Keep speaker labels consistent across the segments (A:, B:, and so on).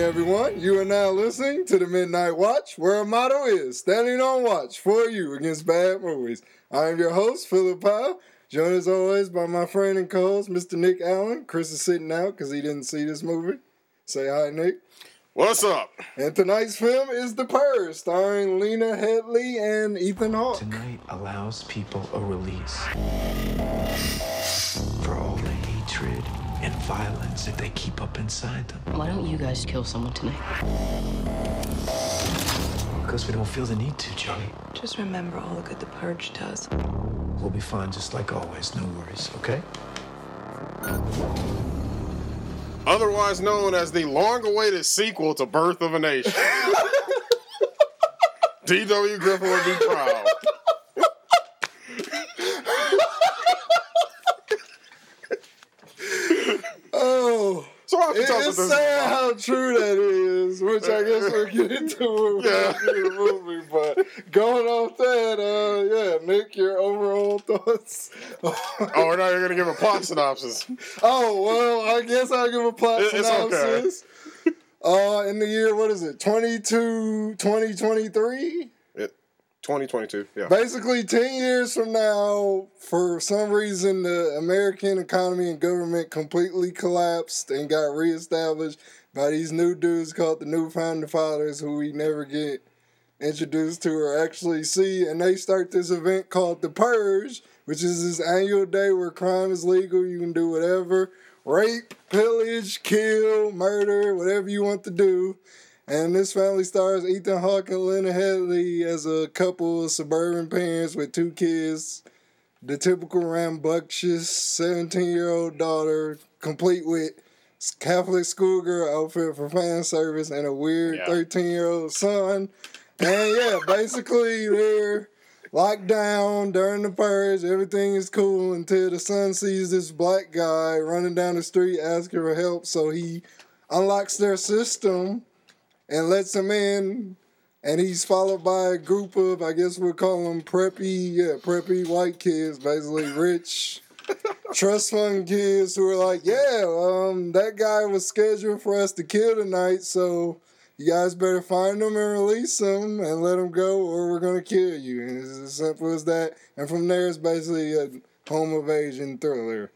A: Good everyone. You are now listening to the Midnight Watch, where our motto is standing on watch for you against bad movies. I am your host, Philip Powell, joined as always by my friend and co host, Mr. Nick Allen. Chris is sitting out because he didn't see this movie. Say hi, Nick.
B: What's up?
A: And tonight's film is The Purge, starring Lena Headey and Ethan Hawke.
C: Tonight allows people a release violence that they keep up inside them.
D: Why don't you guys kill someone tonight?
C: Because we don't feel the need to, Johnny.
E: Just remember all the good the purge does.
C: We'll be fine just like always. No worries, okay?
B: Otherwise known as the long-awaited sequel to Birth of a Nation. D.W. Griffith would be proud.
A: Oh.
B: So I have to
A: It-
B: tell us
A: it's sad how true that is, which I guess we'll get into when
B: Yeah.
A: the movie. But going off that, uh, yeah, Nick, your overall thoughts?
B: Oh, we're not even gonna give a plot synopsis.
A: Oh, well, I guess I'll give a plot
B: It- it's okay.
A: synopsis. Uh, in the year, what is it, 22, 2023?
B: It, 2022. Yeah.
A: Basically, 10 years from now, for some reason, the American economy and government completely collapsed and got reestablished by these new dudes called the New Founding Fathers, who we never get introduced to or actually see. And they start this event called The Purge, which is this annual day where crime is legal. You can do whatever rape, pillage, kill, murder, whatever you want to do. And this family stars Ethan Hawke and Lena Headey as a couple of suburban parents with two kids. The typical rambunctious 17 year old daughter, complete with Catholic schoolgirl outfit for fan service, and a weird
B: Yeah.
A: 13 year old son. And yeah, basically they're locked down during the purge. Everything is cool until the son sees this black guy running down the street asking for help. So he unlocks their system and lets him in. And he's followed by a group of, I guess we'll call them preppy, yeah, preppy white kids, basically rich, trust fund kids who are like, yeah, um, that guy was scheduled for us to kill tonight, so you guys better find him and release him and let him go, or we're gonna kill you. And it's as simple as that. And from there, it's basically a home invasion thriller.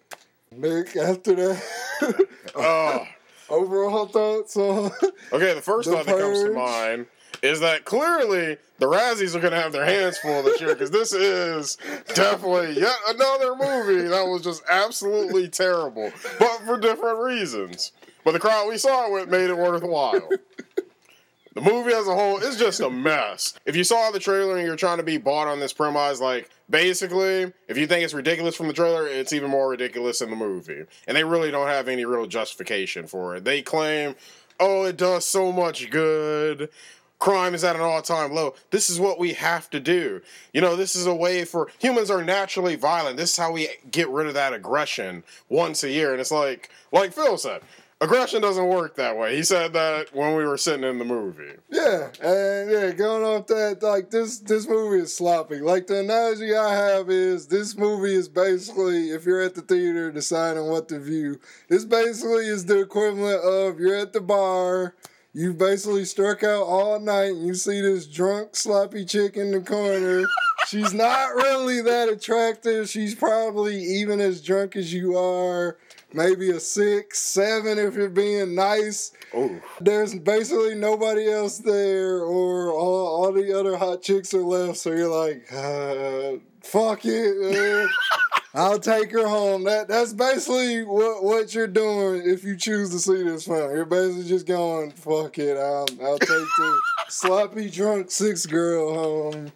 A: Nick, after that,
B: Oh.
A: Overall thoughts on
B: Okay, the first
A: The
B: thought that comes to mind is that clearly the Razzies are going to have their hands full this year because this is definitely yet another movie that was just absolutely terrible, but for different reasons. But the crowd we saw it with made it worthwhile. The movie as a whole is just a mess. If you saw the trailer and you're trying to be bought on this premise, like basically, if you think it's ridiculous from the trailer, it's even more ridiculous in the movie. And they really don't have any real justification for it. They claim, oh, it does so much good. Crime is at an all time low. This is what we have to do. You know, this is a way for humans are naturally violent. This is how we get rid of that aggression once a year. And it's like, like Phil said, aggression doesn't work that way. He said that when we were sitting in the movie.
A: Yeah, and yeah, going off that, like this, this movie is sloppy. Like the analogy I have is this movie is basically if you're at the theater deciding what to view, this basically is the equivalent of you're at the bar, you basically struck out all night, and you see this drunk sloppy chick in the corner. She's not really that attractive. She's probably even as drunk as you are. Maybe a six, seven if you're being nice
B: Oh,
A: there's basically nobody else there, or all, all the other hot chicks are left. So you're like, uh, fuck it, uh, I'll take her home. That that's basically what what you're doing if you choose to see this film. You're basically just going, fuck it, I'll I'll take the sloppy drunk six girl home.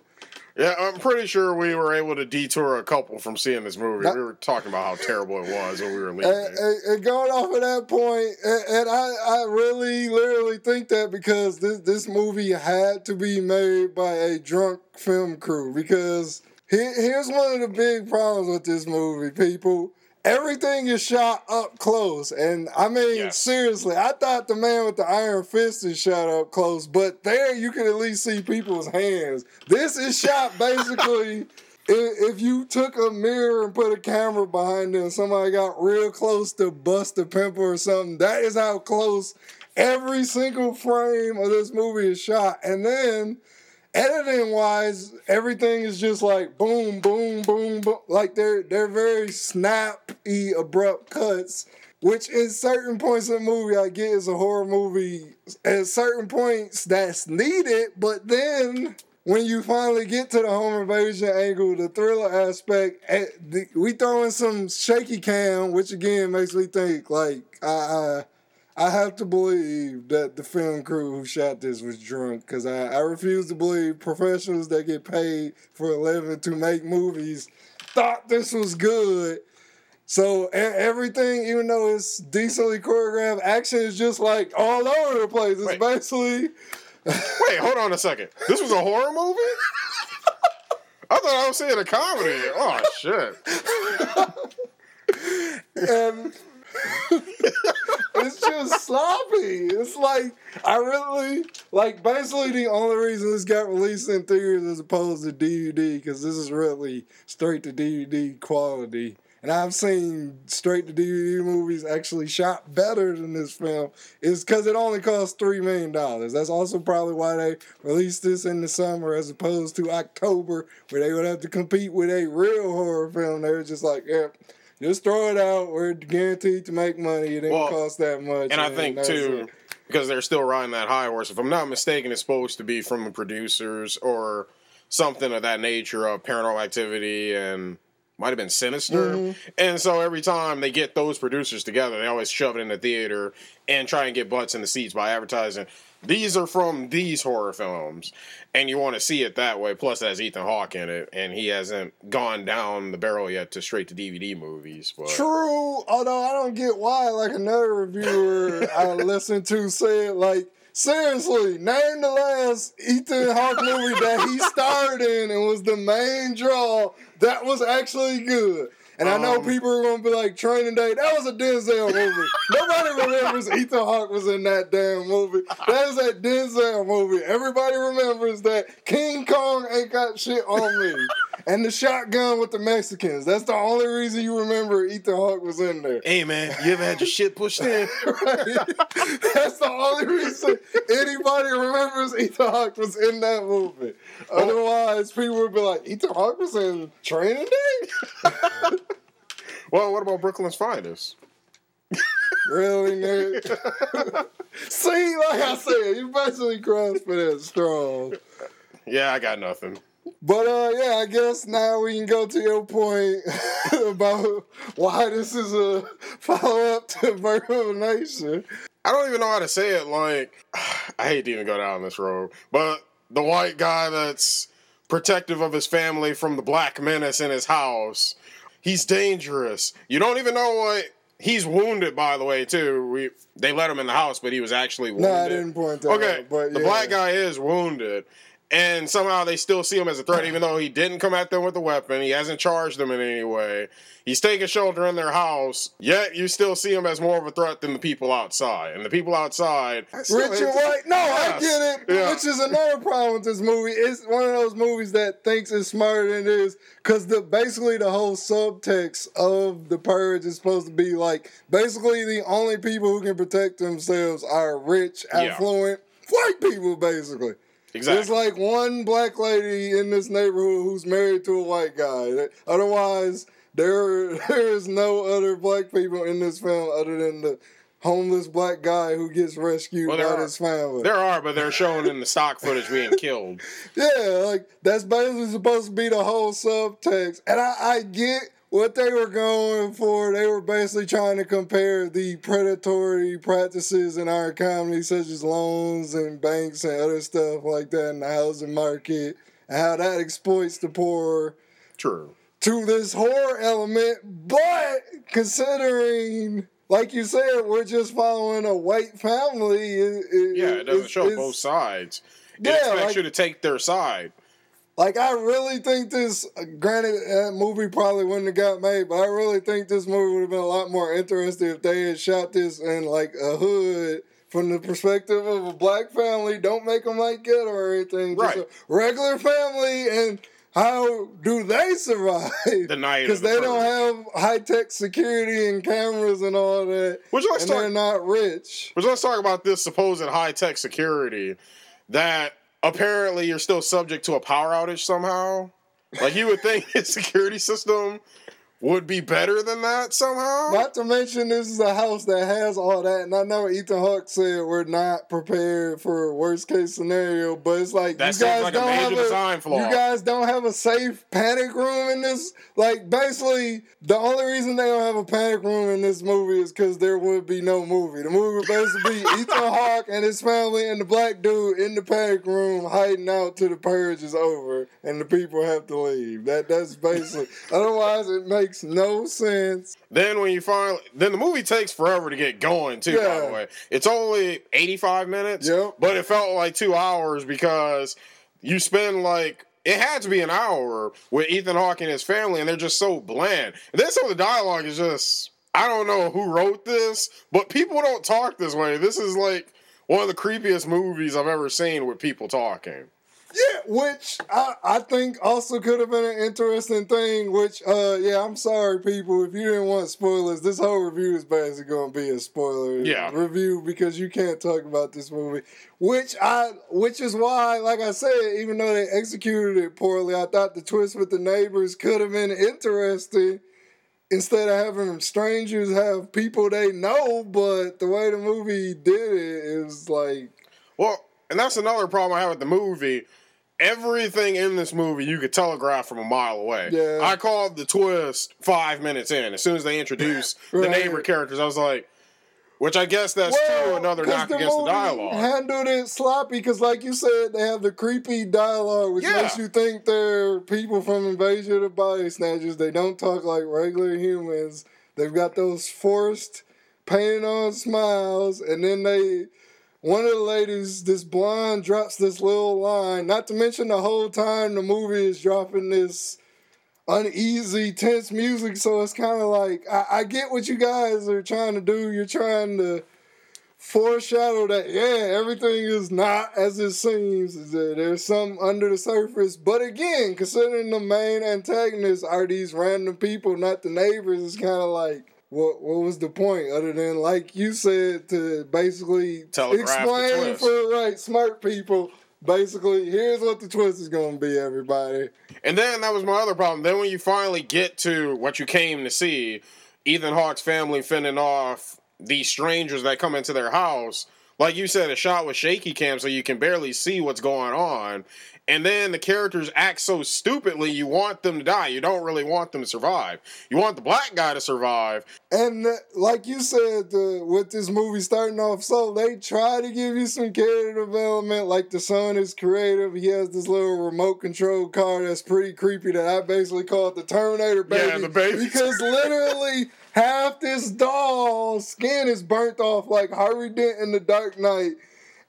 B: Yeah, I'm pretty sure we were able to detour a couple from seeing this movie.
A: That-
B: we were talking about how terrible it was when we were leaving.
A: And, and, going off of that point, and, and I, I really literally think that because this this movie had to be made by a drunk film crew. Because here, here's one of the big problems with this movie, people. Everything is shot up close, and I mean seriously. I thought the man with the iron fist is shot up close, but there you can at least see people's hands. This is shot basically if, if you took a mirror and put a camera behind it and somebody got real close to bust a pimple or something, that is how close every single frame of this movie is shot, and then editing wise, everything is just like boom, boom, boom, boom. Like they're they're very snappy, abrupt cuts. Which in certain points of the movie I get is a horror movie. At certain points that's needed, but then when you finally get to the home invasion angle, the thriller aspect, eh, the- we throw in some shaky cam, which again makes me think like I I, have to believe that the film crew who shot this was drunk because I, I refuse to believe professionals that get paid for a living to make movies thought this was good. So everything, even though it's decently choreographed, action is just like all over the place. It's
B: Wait.
A: basically
B: Wait, hold on a second. This was a horror movie? I thought I was seeing a comedy. Oh shit.
A: and it's sloppy. It's like I really like basically the only reason this got released in theaters as opposed to DVD because this is really straight to DVD quality. And I've seen straight to DVD movies actually shot better than this film. Is because it only cost three million dollars. That's also probably why they released this in the summer as opposed to October, where they would have to compete with a real horror film. They were just like, yeah, just throw it out. We're guaranteed to make money. It didn't
B: Well,
A: cost that much.
B: And I think too,
A: it.
B: because they're still riding that high horse. If I'm not mistaken, it's supposed to be from the producers or something of that nature of Paranormal Activity and might have been Sinister.
A: Mm-hmm.
B: And so every time they get those producers together, they always shove it in the theater and try and get butts in the seats by advertising. These are from these horror films, and you want to see it that way. Plus, it has Ethan Hawke in it, and he hasn't gone down the barrel yet to straight to DVD movies. But
A: True, although I don't get why. Like another reviewer I listened to said, like, seriously, name the last Ethan Hawke movie that he starred in and was the main draw that was actually good. And I know
B: Um,
A: people are gonna be like, Training Day, that was a Denzel movie. Nobody remembers Ethan Hawke was in that damn movie. That is that Denzel movie. Everybody remembers that King Kong ain't got shit on me. And the shotgun with the Mexicans. That's the only reason you remember Ethan Hawke was in there.
B: hey, man, you ever had your shit pushed in?
A: Right? That's the only reason anybody remembers Ethan Hawke was in that movie. Oh. Otherwise, people would be like, Ethan Hawke was in Training Day?
B: Well, what about Brooklyn's Finest?
A: Really, Nick? See, like I said, you basically grasping at strong.
B: Yeah, I got nothing.
A: But uh, yeah, I guess now we can go to your point about why this is a follow up to Birth of a Nation.
B: I don't even know how to say it. Like, I hate to even go down this road, but the white guy that's protective of his family from the black menace in his house, he's dangerous. You don't even know what. He's wounded, by the way, too. We they let him in the house, but he was actually wounded.
A: No, I didn't point that
B: Okay,
A: out. But
B: the black guy is wounded, and somehow they still see him as a threat, even though he didn't come at them with a weapon. He hasn't charged them in any way. He's taking shelter in their house, yet you still see him as more of a threat than the people outside. And the people outside,
A: Richard White. No, I get it.
B: Yeah.
A: Which is another problem with this movie. It's one of those movies that thinks it's smarter than it is. Because the basically the whole subtext of the purge is supposed to be like basically the only people who can protect themselves are rich,
B: Yeah.
A: affluent, white people, basically.
B: Exactly.
A: There's like one black lady in this neighborhood who's married to a white guy. Otherwise, there there is no other black people in this film other than the homeless black guy who gets rescued
B: Well,
A: by
B: are-
A: his family.
B: There are, but they're shown in the stock footage being killed.
A: Yeah, like that's basically supposed to be the whole subtext. And I, I get what they were going for. They were basically trying to compare the predatory practices in our economy, such as loans and banks and other stuff like that in the housing market, and how that exploits the poor
B: True.
A: to this horror element. But considering, like you said, we're just following a white family. It, it-
B: Yeah, it doesn't show both sides. It
A: Yeah,
B: expects
A: like-
B: you to take their side.
A: Like I really think this. Granted, that movie probably wouldn't have got made, but I really think this movie would have been a lot more interesting if they had shot this in like a hood from the perspective of a black family. Don't make them like ghetto or anything. Just
B: Right.
A: regular family, and how do they survive?
B: The night
A: because
B: the
A: they don't have high tech security and cameras and all that,
B: Would you like
A: and
B: talk-
A: they're not rich.
B: But let's talk about this supposed high tech security that apparently you're still subject to a power outage somehow. Like you would think his security system would be better than that somehow.
A: Not to mention, this is a house that has all that, and I know Ethan Hawke said we're not prepared for a worst case scenario, but it's like
B: That
A: you guys
B: like
A: don't have
B: design flaw.
A: You guys don't have a safe panic room in this. Like basically, the only reason they don't have a panic room in this movie is because there would be no movie. The movie would basically be Ethan Hawke and his family and the black dude in the panic room hiding out till the purge is over and the people have to leave. That that's basically. Otherwise, it makes no sense.
B: Then when you finally, then the movie takes forever to get going too. By the way, it's only eighty five minutes.
A: Yep.
B: But it felt like two hours because you spend like it had to be an hour with Ethan Hawke and his family, and they're just so bland. And then some of the dialogue is just I don't know who wrote this, but people don't talk this way. This is like one of the creepiest movies I've ever seen with people talking.
A: Yeah, which I, I think also could have been an interesting thing. Which, uh, yeah, I'm sorry, people, if you didn't want spoilers, this whole review is basically going to be a spoiler
B: Yeah.
A: review because you can't talk about this movie. Which I, which is why, like I said, even though they executed it poorly, I thought the twist with the neighbors could have been interesting. Instead of having strangers have people they know, but the way the movie did it is like
B: Well, and that's another problem I have with the movie. Everything in this movie you could telegraph from a mile away.
A: Yeah.
B: I called the twist five minutes in. As soon as they introduced the
A: Right.
B: neighbor characters, I was like, which I guess that's too another knock against the dialogue.
A: Handled it sloppy because, like you said, they have the creepy dialogue, which
B: Yeah.
A: makes you think they're people from Invasion of the Body Snatchers. They don't talk like regular humans. They've got those forced, painted on smiles, and then they. One of the ladies, this blonde, drops this little line. Not to mention the whole time the movie is dropping this uneasy, tense music. So it's kind of like I, I get what you guys are trying to do. You're trying to foreshadow that yeah, everything is not as it seems. There's some under the surface. But again, considering the main antagonists are these random people, not the neighbors, it's kind of like. What what was the point other than like you said to basically explain for right smart people basically here's what the twist is going to be everybody
B: And then that was my other problem. Then when you finally get to what you came to see, Ethan Hawke's family fending off these strangers that come into their house, like you said, a shot with shaky cam so you can barely see what's going on. And then the characters act so stupidly, you want them to die. You don't really want them to survive. You want the black guy to survive.
A: And like you said, uh, with this movie starting off so they try to give you some character development. Like the son is creative. He has this little remote control car that's pretty creepy that I basically call it the Terminator baby.
B: Yeah, the baby.
A: Because literally half this doll's skin is burnt off like Harvey Dent in the Dark Knight.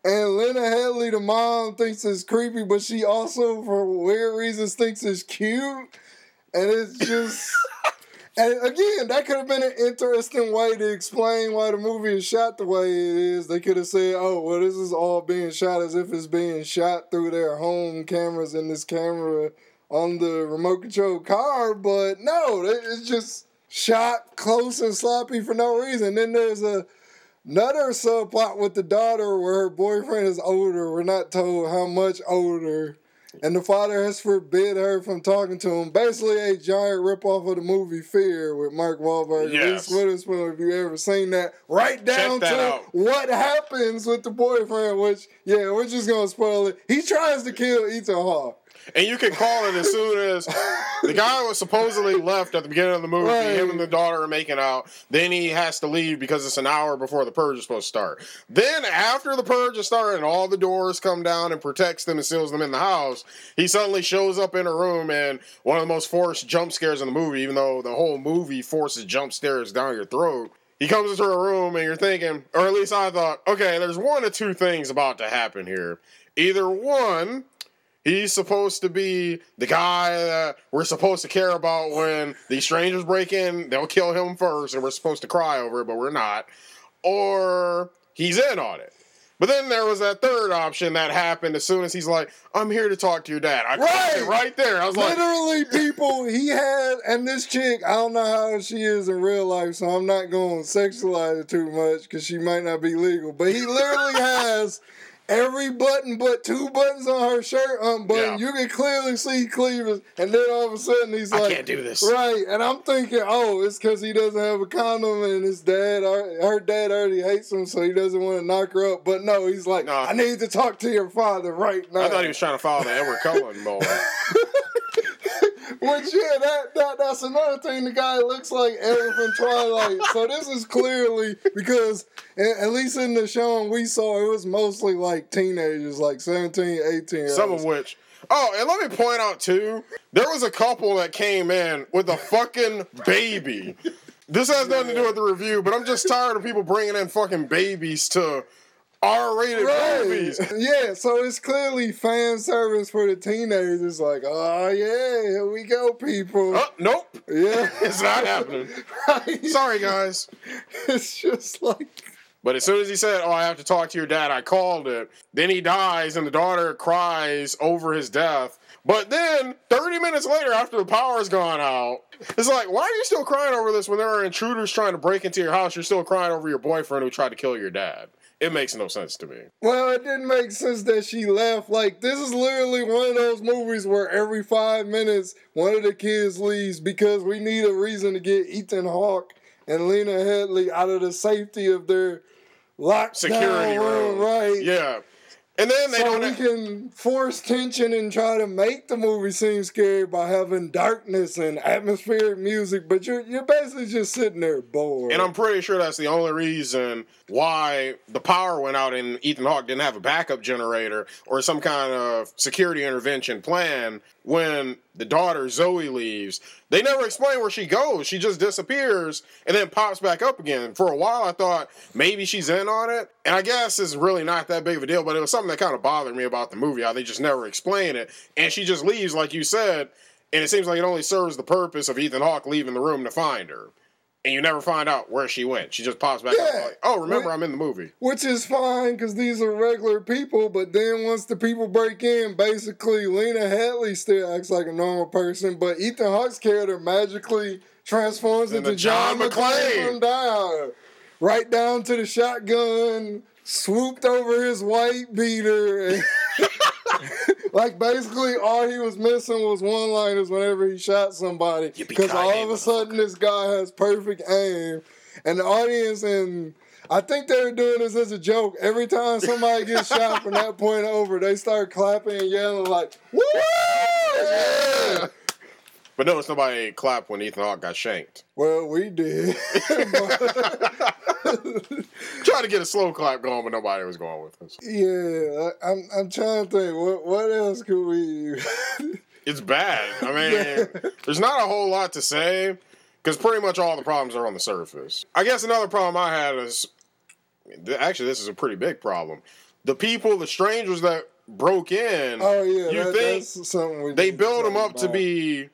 A: And Lena Headey, the mom, thinks it's creepy, but she also, for weird reasons, thinks it's cute. And it's just. And again, that could have been an interesting way to explain why the movie is shot the way it is. They could have said, oh, well, this is all being shot as if it's being shot through their home cameras and this camera on the remote control car. But no, it's just shot close and sloppy for no reason. Then there's a another subplot with the daughter where her boyfriend is older. We're not told how much older. And the father has forbid her from talking to him. Basically, a giant ripoff of the movie Fear with Mark Wahlberg and
B: Yes.
A: Reese Witherspoon. If you ever seen that, right down
B: that
A: to
B: out.
A: what happens with the boyfriend. Which, yeah, we're just gonna spoil it. He tries to kill Ethan Hawke.
B: And you can call it as soon as the guy was supposedly left at the beginning of the movie.
A: Right.
B: Him and the daughter are making out. Then he has to leave because it's an hour before the purge is supposed to start. Then after the purge is started and all the doors come down and protects them and seals them in the house, he suddenly shows up in a room and one of the most forced jump scares in the movie, even though the whole movie forces jump scares down your throat. He comes into a room and you're thinking, or at least I thought, okay, there's one of two things about to happen here. Either one, He's supposed to be the guy that we're supposed to care about when these strangers break in. They'll kill him first, and we're supposed to cry over it, but we're not. Or he's in on it. But then there was that third option that happened as soon as he's like, "I'm here to talk to your dad." I
A: Right.
B: right there. I was like,
A: Literally, people he had, and this chick, I don't know how she is in real life, so I'm not going to sexualize it too much because she might not be legal. But he literally has every button but two buttons on her shirt um, unbuttoned.
B: Yeah.
A: You can clearly see cleavage, and then all of a sudden he's like, I
B: can't do this.
A: Right, and I'm thinking, oh, it's because he doesn't have a condom, and his dad, her dad already hates him, so he doesn't want to knock her up. But no, he's like,
B: No.
A: I need to talk to your father right now.
B: I thought he was trying to follow the Edward Cullen mold.
A: Which yeah, that, that that's another thing. The guy looks like Eric from Twilight. So this is clearly because at least in the show we saw, it was mostly like teenagers, like 17, 18. year
B: Some of which. Oh, and let me point out too, there was a couple that came in with a fucking baby. This has nothing to do with the review, but I'm just tired of people bringing in fucking babies to R-rated
A: Right.
B: movies.
A: Yeah, so it's clearly fan service for the teenagers. It's Like, oh yeah, here we go, people.
B: Oh, nope,
A: Yeah,
B: it's not happening.
A: right.
B: Sorry, guys.
A: It's just like
B: But as soon as he said, "Oh, I have to talk to your dad," I called it. Then he dies, and the daughter cries over his death. But then, 30 minutes later, after the power's gone out, it's like, why are you still crying over this when there are intruders trying to break into your house? You're still crying over your boyfriend who tried to kill your dad. It makes no sense to me.
A: Well, it didn't make sense that she left. Like, this is literally one of those movies where every five minutes one of the kids leaves because we need a reason to get Ethan Hawke and Lena Headey out of the safety of their locked
B: Security
A: down
B: room.
A: right?
B: Yeah. And then they
A: so
B: don't.
A: we can force tension and try to make the movie seem scary by having darkness and atmospheric music, but you're you're basically just sitting there bored.
B: And I'm pretty sure that's the only reason why the power went out and Ethan Hawke didn't have a backup generator or some kind of security intervention plan when the daughter Zoe leaves. They never explain where she goes. She just disappears and then pops back up again. For a while, I thought maybe she's in on it. And I guess it's really not that big of a deal, but it was something that kind of bothered me about the movie, how they just never explain it. And she just leaves, like you said, and it seems like it only serves the purpose of Ethan Hawke leaving the room to find her and you never find out where she went. She just pops back up like, "Oh, remember
A: Wh-
B: I'm in the movie."
A: Which is fine because these are regular people, but then once the people break in, basically Lena Headey still acts like a normal person, but Ethan Hawke's character magically transforms
B: Into
A: into John,
B: John
A: McClane
B: McClane.
A: from down. Right down to the shotgun, swooped over his white beater. and- like basically all he was missing was one liners whenever he shot somebody. Because all of a sudden this guy has perfect aim. And the audience and I think they were doing this as a joke. Every time somebody gets shot from that point over, they start clapping and yelling like, Woo! Yeah!
B: But notice nobody clapped when Ethan Hawke got shanked.
A: Well, we did.
B: trying to get a slow clap going, but nobody was going with us.
A: yeah, I- I'm I'm trying to think what what else could we
B: It's bad. I mean, there's not a whole lot to say because pretty much all the problems are on the surface. I guess another problem I had is actually this is a pretty big problem. The people, the strangers that broke in.
A: Oh yeah,
B: you
A: that,
B: think
A: something we
B: they build them up to be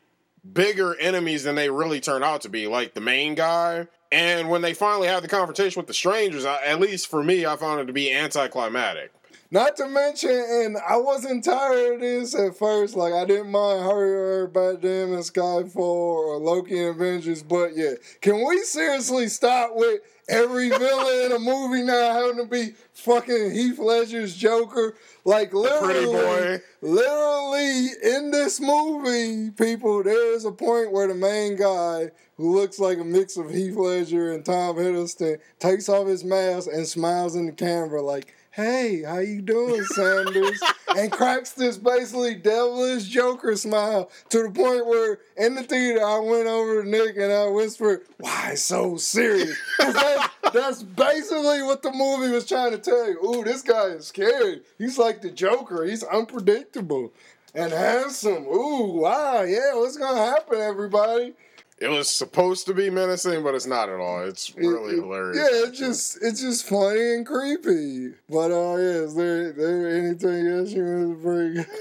B: bigger enemies than they really turn out to be, like the main guy. And when they finally have the confrontation with the strangers, I, at least for me, I found it to be anticlimactic.
A: Not to mention, and I wasn't tired of this at first. Like I didn't mind her by them in Skyfall or Loki and Avengers, but yeah, can we seriously stop with every villain in a movie now having to be fucking Heath Ledger's Joker? Like literally,
B: boy.
A: literally in this movie, people, there is a point where the main guy who looks like a mix of Heath Ledger and Tom Hiddleston takes off his mask and smiles in the camera like, "Hey, how you doing, Sanders?" and cracks this basically devilish Joker smile to the point where in the theater I went over to Nick and I whispered, "Why so serious? that's, that's basically what the movie was trying to tell you. Ooh, this guy is scary. He's like the Joker. He's unpredictable and handsome. Ooh, wow, yeah, what's gonna happen, everybody?
B: It was supposed to be menacing, but it's not at all. It's really
A: It- it-
B: hilarious.
A: Yeah, it's just it's just funny and creepy. But uh yeah, is there there anything else you want to bring?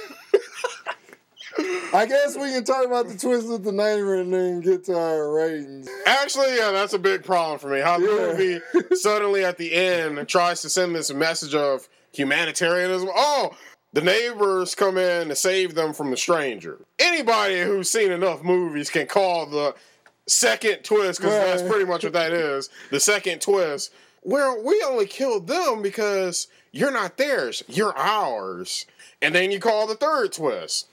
A: I guess we can talk about the twist with the neighbor and then get to our ratings.
B: Actually, yeah, that's a big problem for me. How the
A: Yeah.
B: movie suddenly at the end tries to send this message of humanitarianism. Oh, the neighbors come in to save them from the stranger. Anybody who's seen enough movies can call the second twist, because that's pretty much what that is. The second twist, where we only killed them because you're not theirs, you're ours. And then you call the third twist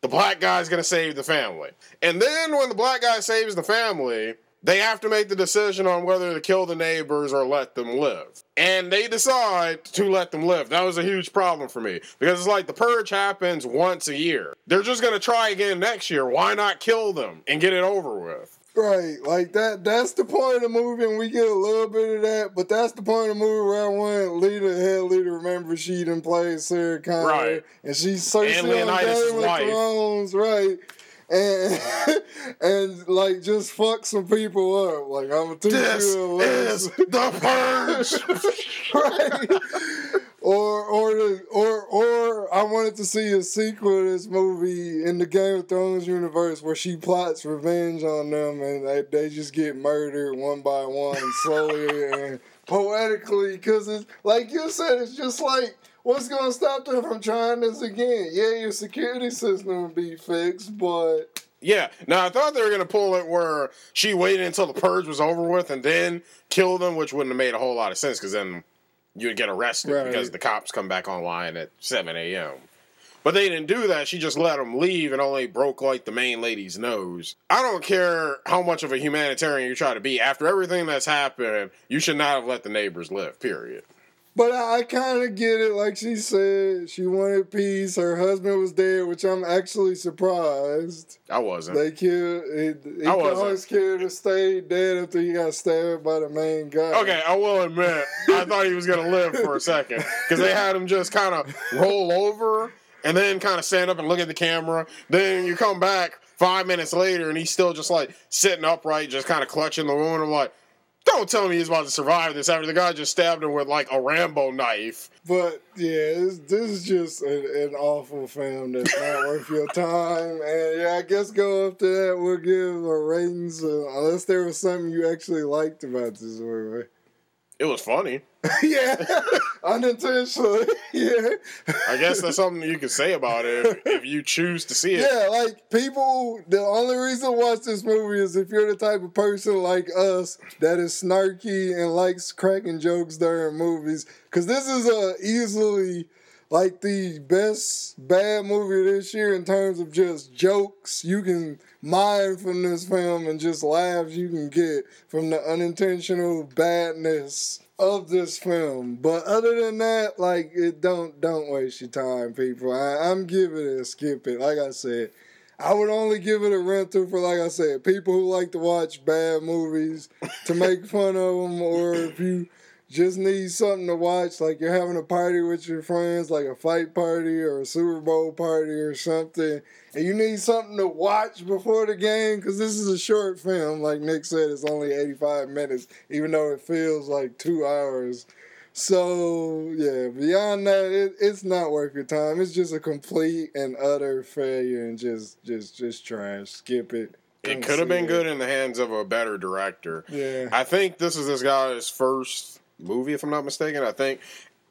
B: the black guy's gonna save the family. And then when the black guy saves the family, they have to make the decision on whether to kill the neighbors or let them live. And they decide to let them live. That was a huge problem for me. Because it's like the purge happens once a year. They're just gonna try again next year. Why not kill them and get it over with?
A: Right, like that. That's the point of the movie, and we get a little bit of that. But that's the point of the movie where I want Lita, head Lita, remember she done played Sarah Connor,
B: Right.
A: and she's Cersei
B: And
A: on
B: Leonidas'
A: Game of. Thrones, right? And and like just fuck some people up. Like I'm gonna teach
B: This
A: you a
B: is the purge.
A: right? Or or the, or or I wanted to see a sequel to this movie in the Game of Thrones universe where she plots revenge on them and they, they just get murdered one by one slowly and poetically because it's like you said it's just like what's gonna stop them from trying this again? Yeah, your security system will be fixed, but
B: Yeah. Now I thought they were gonna pull it where she waited until the purge was over with and then kill them, which wouldn't have made a whole lot of sense because then you'd get arrested
A: Right.
B: because the cops come back online at seven a.m. But they didn't do that. She just let them leave and only broke like the main lady's nose. I don't care how much of a humanitarian you try to be. After everything that's happened, you should not have let the neighbors live. Period.
A: But I, I kind of get it. Like she said, she wanted peace. Her husband was dead, which I'm actually surprised.
B: I wasn't.
A: They killed. He, he
B: I wasn't.
A: always kill to stay dead after he got stabbed by the main guy.
B: Okay, I will admit, I thought he was gonna live for a second because they had him just kind of roll over and then kind of stand up and look at the camera. Then you come back five minutes later and he's still just like sitting upright, just kind of clutching the wound. I'm like, don't tell me he's about to survive this after the guy just stabbed him with like a Rambo knife.
A: But yeah, this, this is just an, an awful film that's not worth your time. And yeah, I guess go up to that. We'll give a ratings uh, unless there was something you actually liked about this movie.
B: It was funny.
A: yeah, unintentionally. yeah.
B: I guess that's something you can say about it if, if you choose to see it.
A: Yeah, like people. The only reason to watch this movie is if you're the type of person like us that is snarky and likes cracking jokes during movies. Because this is a easily like the best bad movie this year in terms of just jokes you can mine from this film and just laughs you can get from the unintentional badness of this film. But other than that, like it don't don't waste your time, people. I, I'm giving it a skip it. Like I said, I would only give it a rent for like I said, people who like to watch bad movies to make fun of them, or if you just need something to watch, like you're having a party with your friends, like a fight party or a Super Bowl party or something, and you need something to watch before the game, because this is a short film. Like Nick said, it's only 85 minutes, even though it feels like two hours. So, yeah, beyond that, it, it's not worth your time. It's just a complete and utter failure and just, just, just trash. Skip it.
B: It could have been
A: it.
B: good in the hands of a better director.
A: Yeah.
B: I think this is this guy's first movie, if I'm not mistaken. I think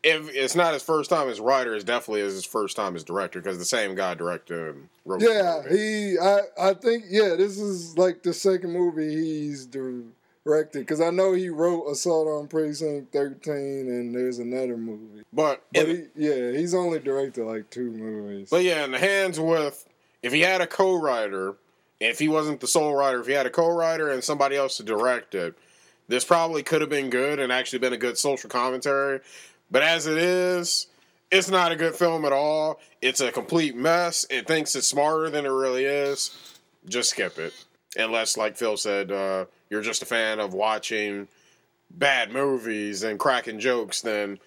B: if it's not his first time as writer, it's definitely his first time as director because the same guy directed um, and wrote. the
A: Yeah, he. I. I think. Yeah, this is like the second movie he's directed because I know he wrote Assault on Precinct Thirteen, and there's another movie.
B: but
A: But he, yeah, he's only directed like two movies.
B: but yeah, in the hands with if he had a co-writer, if he wasn't the sole writer, if he had a co-writer and somebody else to direct it, this probably could have been good and actually been a good social commentary. But as it is, it's not a good film at all. It's a complete mess. It thinks it's smarter than it really is. Just skip it. Unless, like Phil said, uh, you're just a fan of watching bad movies and cracking jokes, then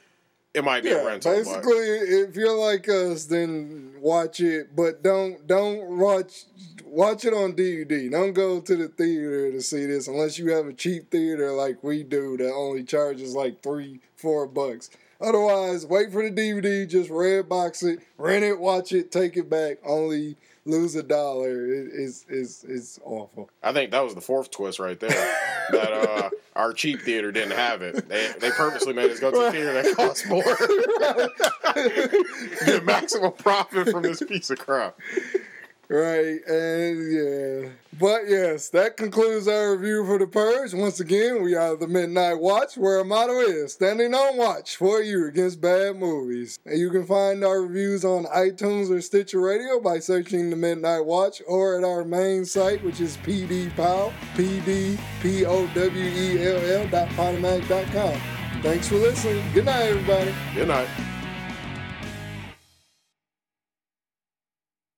B: it might be a
A: yeah,
B: rental. but-
A: basically, if you're like us, then watch it, but don't don't watch watch it on DVD. Don't go to the theater to see this unless you have a cheap theater like we do that only charges like three four bucks. Otherwise, wait for the DVD. Just Redbox it, rent it, watch it, take it back. Only lose a dollar It's is is awful.
B: I think that was the fourth twist right there. that uh, our cheap theater didn't have it. They they purposely made us go to a theater that costs more. Get maximum profit from this piece of crap.
A: Right, and yeah. But yes, that concludes our review for The Purge. Once again, we are the Midnight Watch, where our motto is standing on watch for you against bad movies. And you can find our reviews on iTunes or Stitcher Radio by searching The Midnight Watch or at our main site, which is PDPOW, P-D-P-O-W-E-L-L. Thanks for listening. Good night, everybody.
B: Good night.